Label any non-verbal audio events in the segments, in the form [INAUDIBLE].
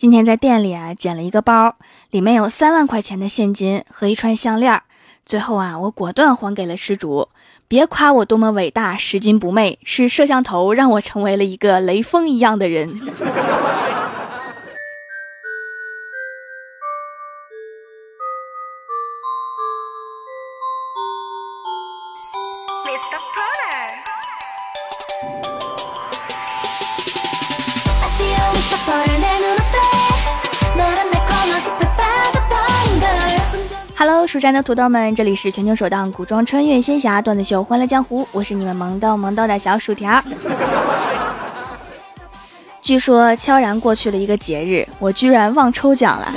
今天在店里啊捡了一个包，里面有三万块钱的现金和一串项链。最后啊，我果断还给了失主。别夸我多么伟大，拾金不昧，是摄像头让我成为了一个雷锋一样的人。蜀山的土豆们，这里是全球首档古装穿越仙侠段子秀《欢乐江湖》，我是你们萌逗萌逗的小薯条。据说悄然过去了一个节日，我居然忘抽奖了，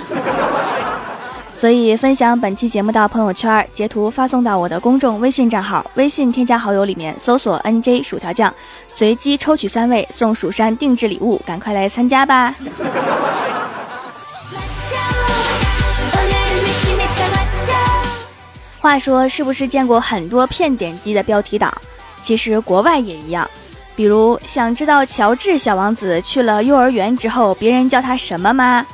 所以分享本期节目到朋友圈，截图发送到我的公众微信账号，微信添加好友里面搜索 NJ 薯条酱，随机抽取三位送蜀山定制礼物，赶快来参加吧！话说，是不是见过很多骗点击的标题党？其实国外也一样。比如，想知道乔治小王子去了幼儿园之后，别人叫他什么吗？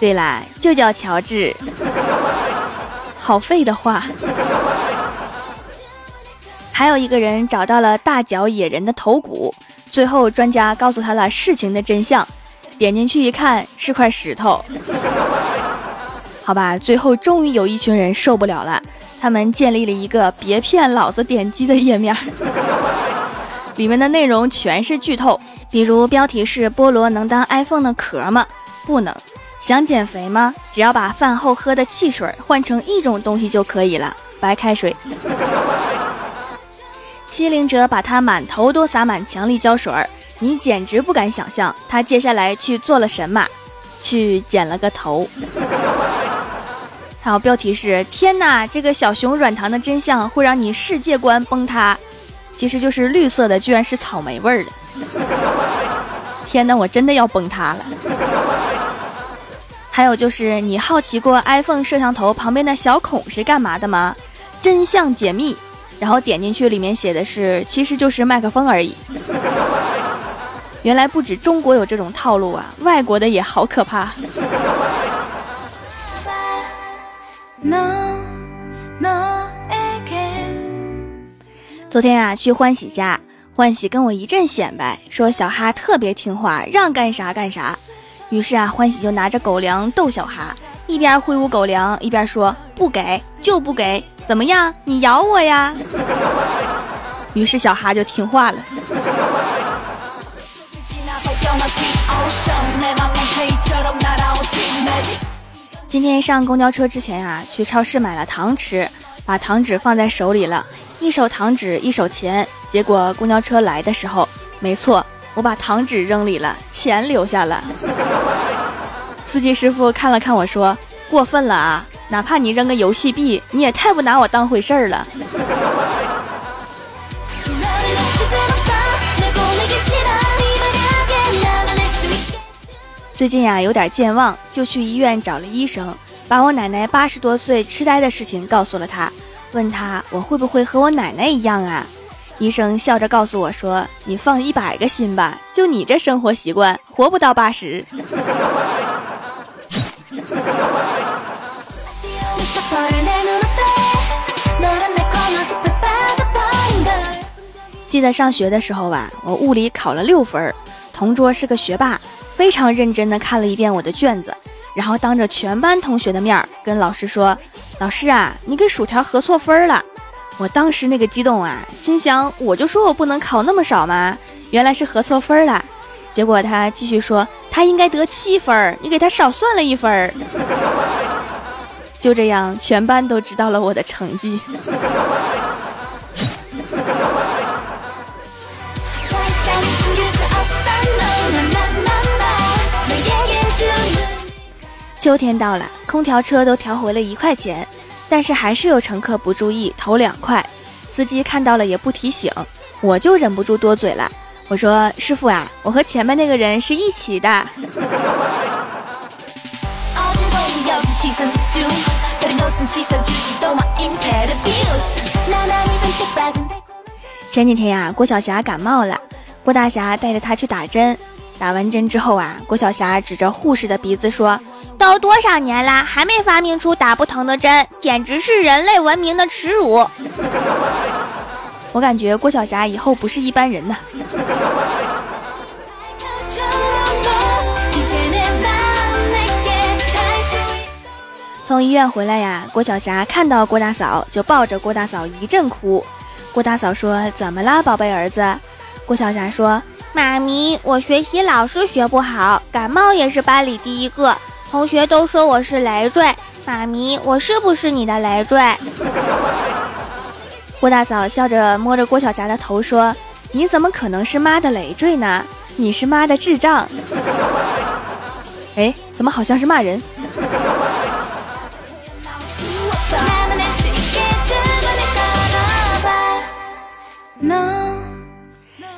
对啦，就叫乔治。[LAUGHS] 好废的话。还有一个人找到了大脚野人的头骨，最后专家告诉他了事情的真相，点进去一看是块石头。好吧，最后终于有一群人受不了了。他们建立了一个“别骗老子点击”的页面，[LAUGHS] 里面的内容全是剧透，比如标题是“菠萝能当 iPhone 的壳吗？不能。想减肥吗？只要把饭后喝的汽水换成一种东西就可以了，白开水。欺凌者把他满头都洒满强力胶水，你简直不敢想象他接下来去做了什么，去剪了个头。然后标题是“天哪，这个小熊软糖的真相会让你世界观崩塌”，其实就是绿色的，居然是草莓味儿的。[LAUGHS] 天哪，我真的要崩塌了。还有就是你好奇过 iPhone 摄像头旁边的小孔是干嘛的吗？真相解密，然后点进去，里面写的是其实就是麦克风而已。原来不止中国有这种套路啊，外国的也好可怕。昨天啊，去欢喜家，欢喜跟我一阵显摆，说小哈特别听话，让干啥干啥。于是啊，欢喜就拿着狗粮逗小哈，一边挥舞狗粮，一边说不给就不给，怎么样？你咬我呀！[LAUGHS] 于是小哈就听话了。今天上公交车之前啊，去超市买了糖吃，把糖纸放在手里了，一手糖纸一手钱，结果公交车来的时候，没错，我把糖纸扔里了，钱留下了。[LAUGHS] 司机师傅看了看我说：“过分了啊，哪怕你扔个游戏币，你也太不拿我当回事儿了。”最近呀，有点健忘，就去医院找了医生，把我奶奶八十多岁痴呆的事情告诉了他，问他我会不会和我奶奶一样啊？医生笑着告诉我说：“你放一百个心吧，就你这生活习惯，活不到八十。”记得上学的时候吧，我物理考了六分，同桌是个学霸。非常认真的看了一遍我的卷子，然后当着全班同学的面跟老师说：“老师啊，你给薯条合错分了。”我当时那个激动啊，心想我就说我不能考那么少嘛，原来是合错分了。结果他继续说他应该得七分，你给他少算了一分。就这样，全班都知道了我的成绩。秋天到了，空调车都调回了一块钱，但是还是有乘客不注意投两块。司机看到了也不提醒，我就忍不住多嘴了。我说：“师傅啊，我和前面那个人是一起的。”前几天呀，郭晓霞感冒了，郭大侠带着她去打针。打完针之后啊，郭晓霞指着护士的鼻子说：“都多少年啦，还没发明出打不疼的针，简直是人类文明的耻辱。”我感觉郭晓霞以后不是一般人呢。从医院回来呀，郭晓霞看到郭大嫂就抱着郭大嫂一阵哭。郭大嫂说：“怎么了，宝贝儿子？”郭晓霞说：“妈咪，我学习老是学不好，感冒也是班里第一个，同学都说我是累赘。妈咪，我是不是你的累赘？” [LAUGHS] 郭大嫂笑着摸着郭晓霞的头说：“你怎么可能是妈的累赘呢？你是妈的智障。[LAUGHS] ”哎，怎么好像是骂人？[LAUGHS]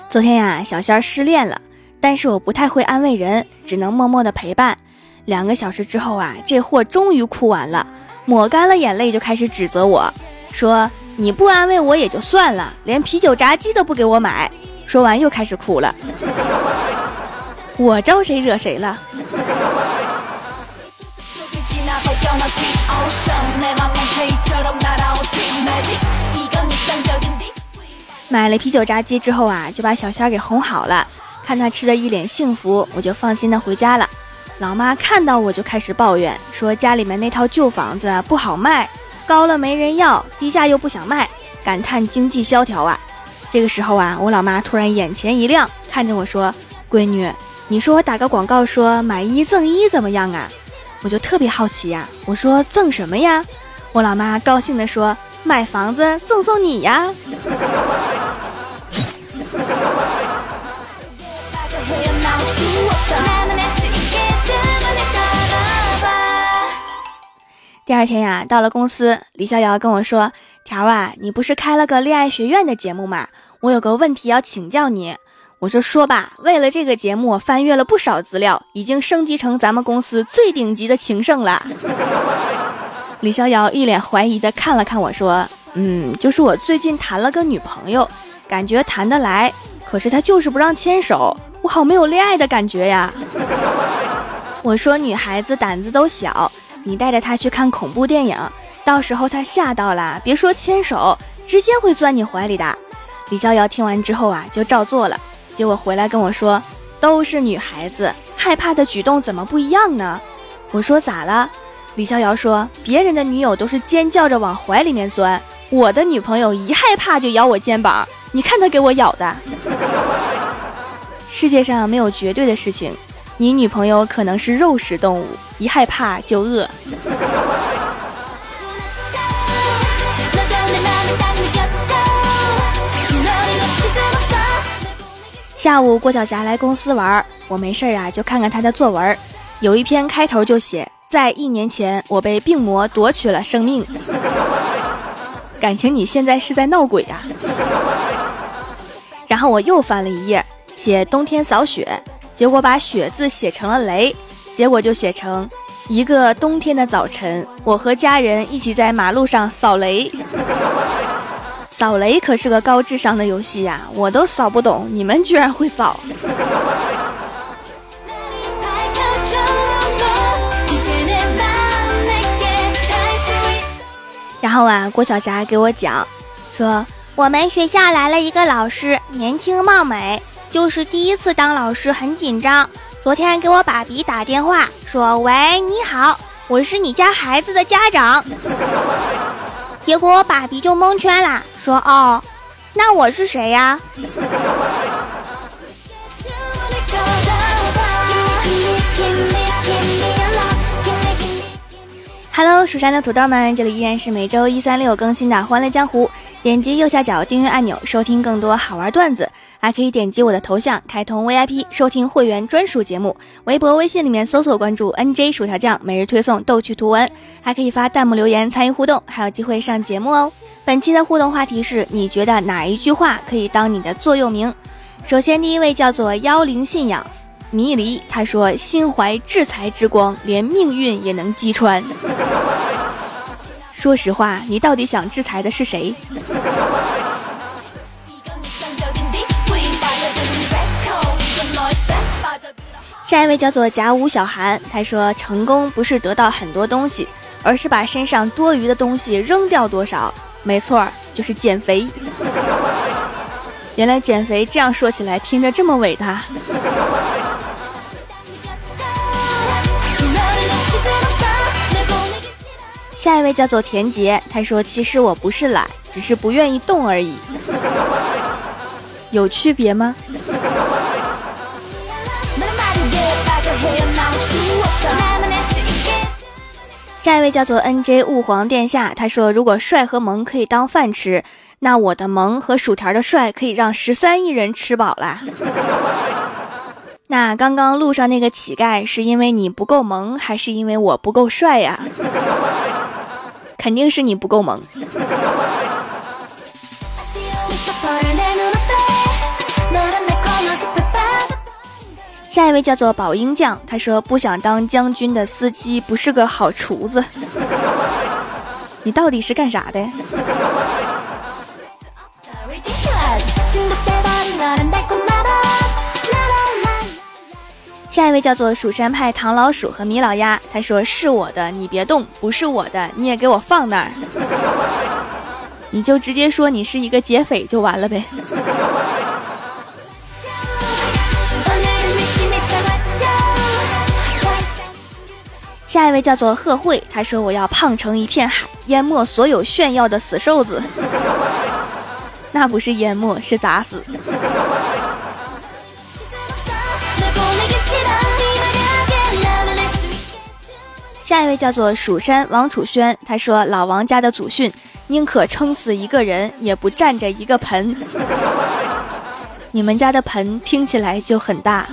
昨天呀，小仙儿失恋了，但是我不太会安慰人，只能默默的陪伴。两个小时之后啊，这货终于哭完了，抹干了眼泪就开始指责我说：“你不安慰我也就算了，连啤酒炸鸡都不给我买。”说完又开始哭了。我招谁惹谁了？买了啤酒炸鸡之后啊，就把小仙儿给哄好了。看他吃的一脸幸福，我就放心的回家了。老妈看到我就开始抱怨，说家里面那套旧房子不好卖，高了没人要，低价又不想卖，感叹经济萧条啊。这个时候啊，我老妈突然眼前一亮，看着我说：“闺女，你说我打个广告说买一赠一怎么样啊？”我就特别好奇呀，我说：“赠什么呀？”我老妈高兴的说：“买房子赠送你呀。”第二天呀，到了公司，李逍遥跟我说：“条啊，你不是开了个恋爱学院的节目吗？我有个问题要请教你。”我说：“说吧。”为了这个节目，我翻阅了不少资料，已经升级成咱们公司最顶级的情圣了。李逍遥一脸怀疑的看了看我说：“嗯，就是我最近谈了个女朋友，感觉谈得来，可是她就是不让牵手，我好没有恋爱的感觉呀。[LAUGHS] ”我说：“女孩子胆子都小。”你带着她去看恐怖电影，到时候她吓到了，别说牵手，直接会钻你怀里的。李逍遥听完之后啊，就照做了。结果回来跟我说，都是女孩子，害怕的举动怎么不一样呢？我说咋了？李逍遥说，别人的女友都是尖叫着往怀里面钻，我的女朋友一害怕就咬我肩膀，你看她给我咬的。[LAUGHS] 世界上没有绝对的事情。你女朋友可能是肉食动物，一害怕就饿。下午郭晓霞来公司玩，我没事啊就看看她的作文，有一篇开头就写在一年前我被病魔夺取了生命。感情你现在是在闹鬼呀？然后我又翻了一页，写冬天扫雪。结果把雪字写成了雷，结果就写成一个冬天的早晨，我和家人一起在马路上扫雷。扫雷可是个高智商的游戏呀，我都扫不懂，你们居然会扫。然后啊，郭晓霞给我讲，说我们学校来了一个老师，年轻貌美。就是第一次当老师很紧张，昨天给我爸比打电话说：“喂，你好，我是你家孩子的家长。[LAUGHS] ”结果我爸比就蒙圈了，说：“哦，那我是谁呀？” Hello，蜀山的土豆们，这里依然是每周一、三、六更新的《欢乐江湖》。点击右下角订阅按钮，收听更多好玩段子，还可以点击我的头像开通 VIP，收听会员专属节目。微博、微信里面搜索关注 NJ 薯条酱，每日推送逗趣图文，还可以发弹幕留言参与互动，还有机会上节目哦。本期的互动话题是：你觉得哪一句话可以当你的座右铭？首先，第一位叫做妖灵信仰。迷离，他说：“心怀制裁之光，连命运也能击穿。”说实话，你到底想制裁的是谁？下一位叫做甲午小韩，他说：“成功不是得到很多东西，而是把身上多余的东西扔掉多少。”没错，就是减肥。原来减肥这样说起来听着这么伟大。下一位叫做田杰，他说：“其实我不是懒，只是不愿意动而已。”有区别吗？下一位叫做 N J 雾皇殿下，他说：“如果帅和萌可以当饭吃，那我的萌和薯条的帅可以让十三亿人吃饱啦。那刚刚路上那个乞丐是因为你不够萌，还是因为我不够帅呀？肯定是你不够萌。”下一位叫做宝英将，他说不想当将军的司机不是个好厨子。你到底是干啥的？下一位叫做蜀山派唐老鼠和米老鸭，他说是我的你别动，不是我的你也给我放那儿。[LAUGHS] 你就直接说你是一个劫匪就完了呗。下一位叫做贺慧，他说：“我要胖成一片海，淹没所有炫耀的死瘦子。[LAUGHS] ”那不是淹没，是砸死。下一位叫做蜀山王楚轩，他说：“老王家的祖训，宁可撑死一个人，也不占着一个盆。”你们家的盆听起来就很大。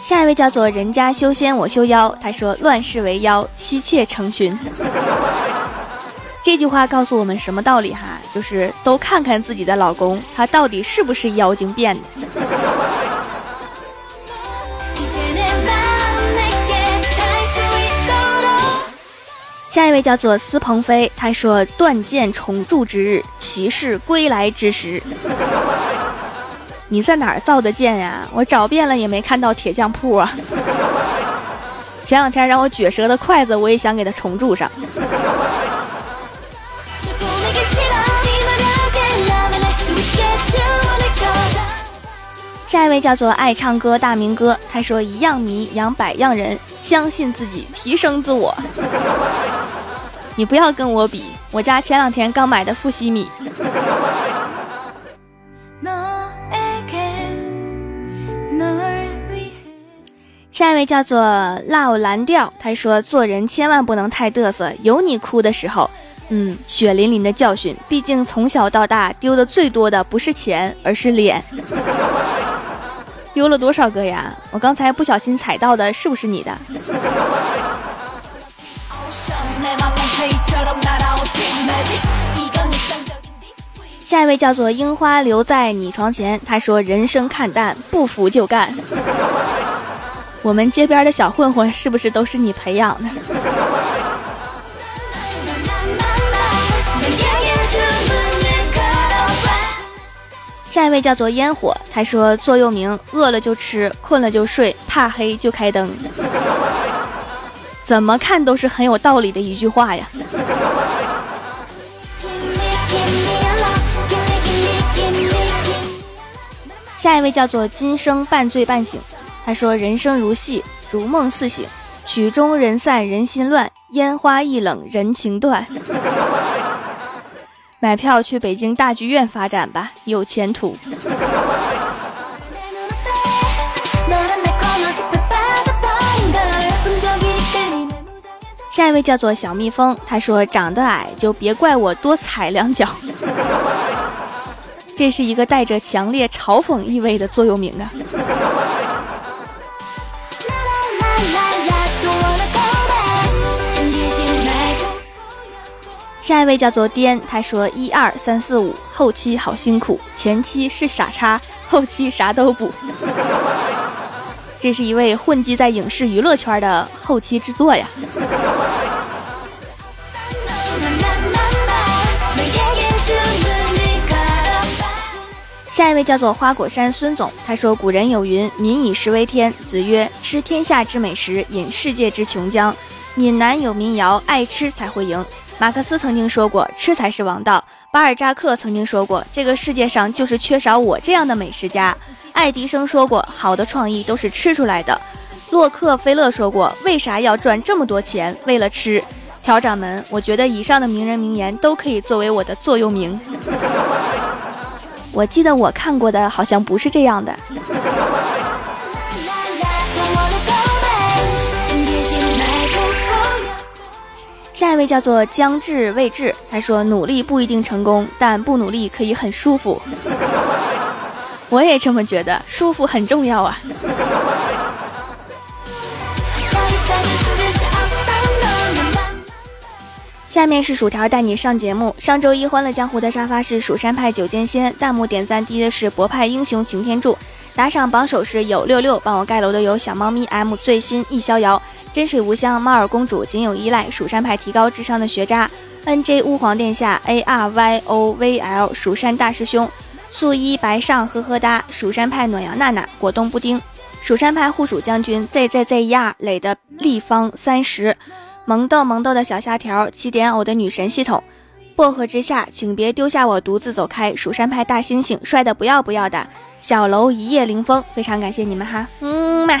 下一位叫做人家修仙我修妖，他说乱世为妖，妻妾成群。这句话告诉我们什么道理哈？就是都看看自己的老公，他到底是不是妖精变的。下一位叫做司鹏飞，他说断剑重铸之日，骑士归来之时。你在哪儿造的剑呀？我找遍了也没看到铁匠铺啊。前两天让我撅舌的筷子，我也想给它重铸上。下一位叫做爱唱歌大明哥，他说一样米养百样人，相信自己，提升自我。[LAUGHS] 你不要跟我比，我家前两天刚买的富硒米。[LAUGHS] 下一位叫做 love 蓝调，他说做人千万不能太嘚瑟，有你哭的时候。嗯，血淋淋的教训，毕竟从小到大丢的最多的不是钱，而是脸。丢了多少个呀？我刚才不小心踩到的，是不是你的？下一位叫做樱花留在你床前，他说人生看淡，不服就干。我们街边的小混混是不是都是你培养的？下一位叫做烟火，他说座右铭：饿了就吃，困了就睡，怕黑就开灯。怎么看都是很有道理的一句话呀。下一位叫做今生半醉半醒。他说：“人生如戏，如梦似醒，曲终人散人心乱，烟花易冷人情断。买票去北京大剧院发展吧，有前途。”下一位叫做小蜜蜂，他说：“长得矮就别怪我多踩两脚。”这是一个带着强烈嘲讽意味的座右铭啊。下一位叫做颠，他说一二三四五，后期好辛苦，前期是傻叉，后期啥都补。这是一位混迹在影视娱乐圈的后期制作呀。下一位叫做花果山孙总，他说：“古人有云，民以食为天。子曰：吃天下之美食，饮世界之琼浆。闽南有民谣，爱吃才会赢。马克思曾经说过，吃才是王道。巴尔扎克曾经说过，这个世界上就是缺少我这样的美食家。爱迪生说过，好的创意都是吃出来的。洛克菲勒说过，为啥要赚这么多钱？为了吃。调掌门，我觉得以上的名人名言都可以作为我的座右铭。[LAUGHS] 我记得我看过的好像不是这样的。下一位叫做将至未至，他说努力不一定成功，但不努力可以很舒服。[LAUGHS] 我也这么觉得，舒服很重要啊。下面是薯条带你上节目。上周一欢乐江湖的沙发是蜀山派九剑仙，弹幕点赞低的是博派英雄擎天柱，打赏榜首是有六六，帮我盖楼的有小猫咪 M 最新易逍遥，真水无香猫耳公主仅有依赖蜀山派提高智商的学渣 NJ 乌皇殿下 ARYOVL 蜀山大师兄素衣白上呵呵哒蜀山派暖阳娜娜果冻布丁蜀山派护蜀将军 ZZZR 磊的立方三十。萌豆萌豆的小虾条，起点偶的女神系统，薄荷之下，请别丢下我独自走开。蜀山派大猩猩，帅的不要不要的。小楼一夜凌风，非常感谢你们哈，嗯嘛。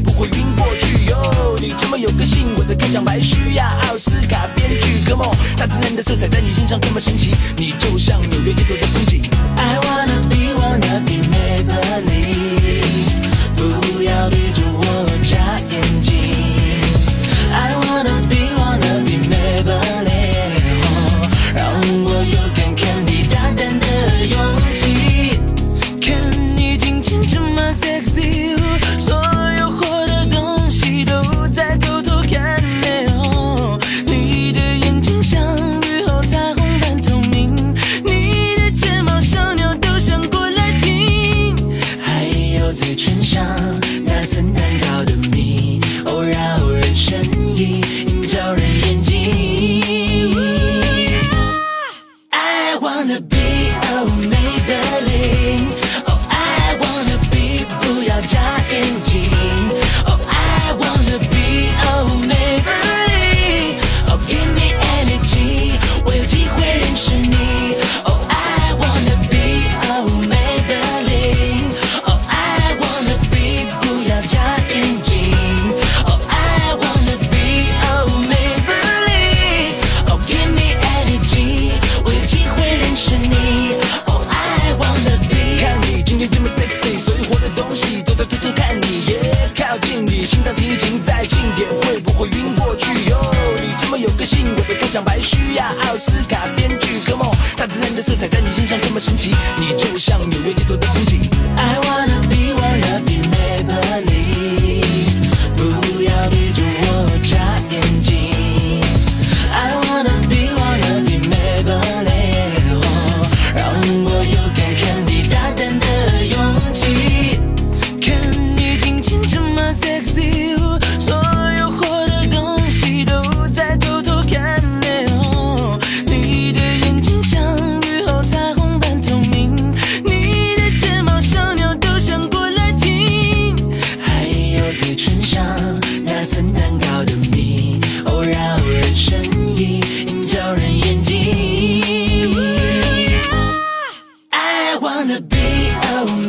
奖牌需要奥斯卡编剧格莫，大自然的色彩在你身上多么神奇，你就像纽约街头的风景。be away.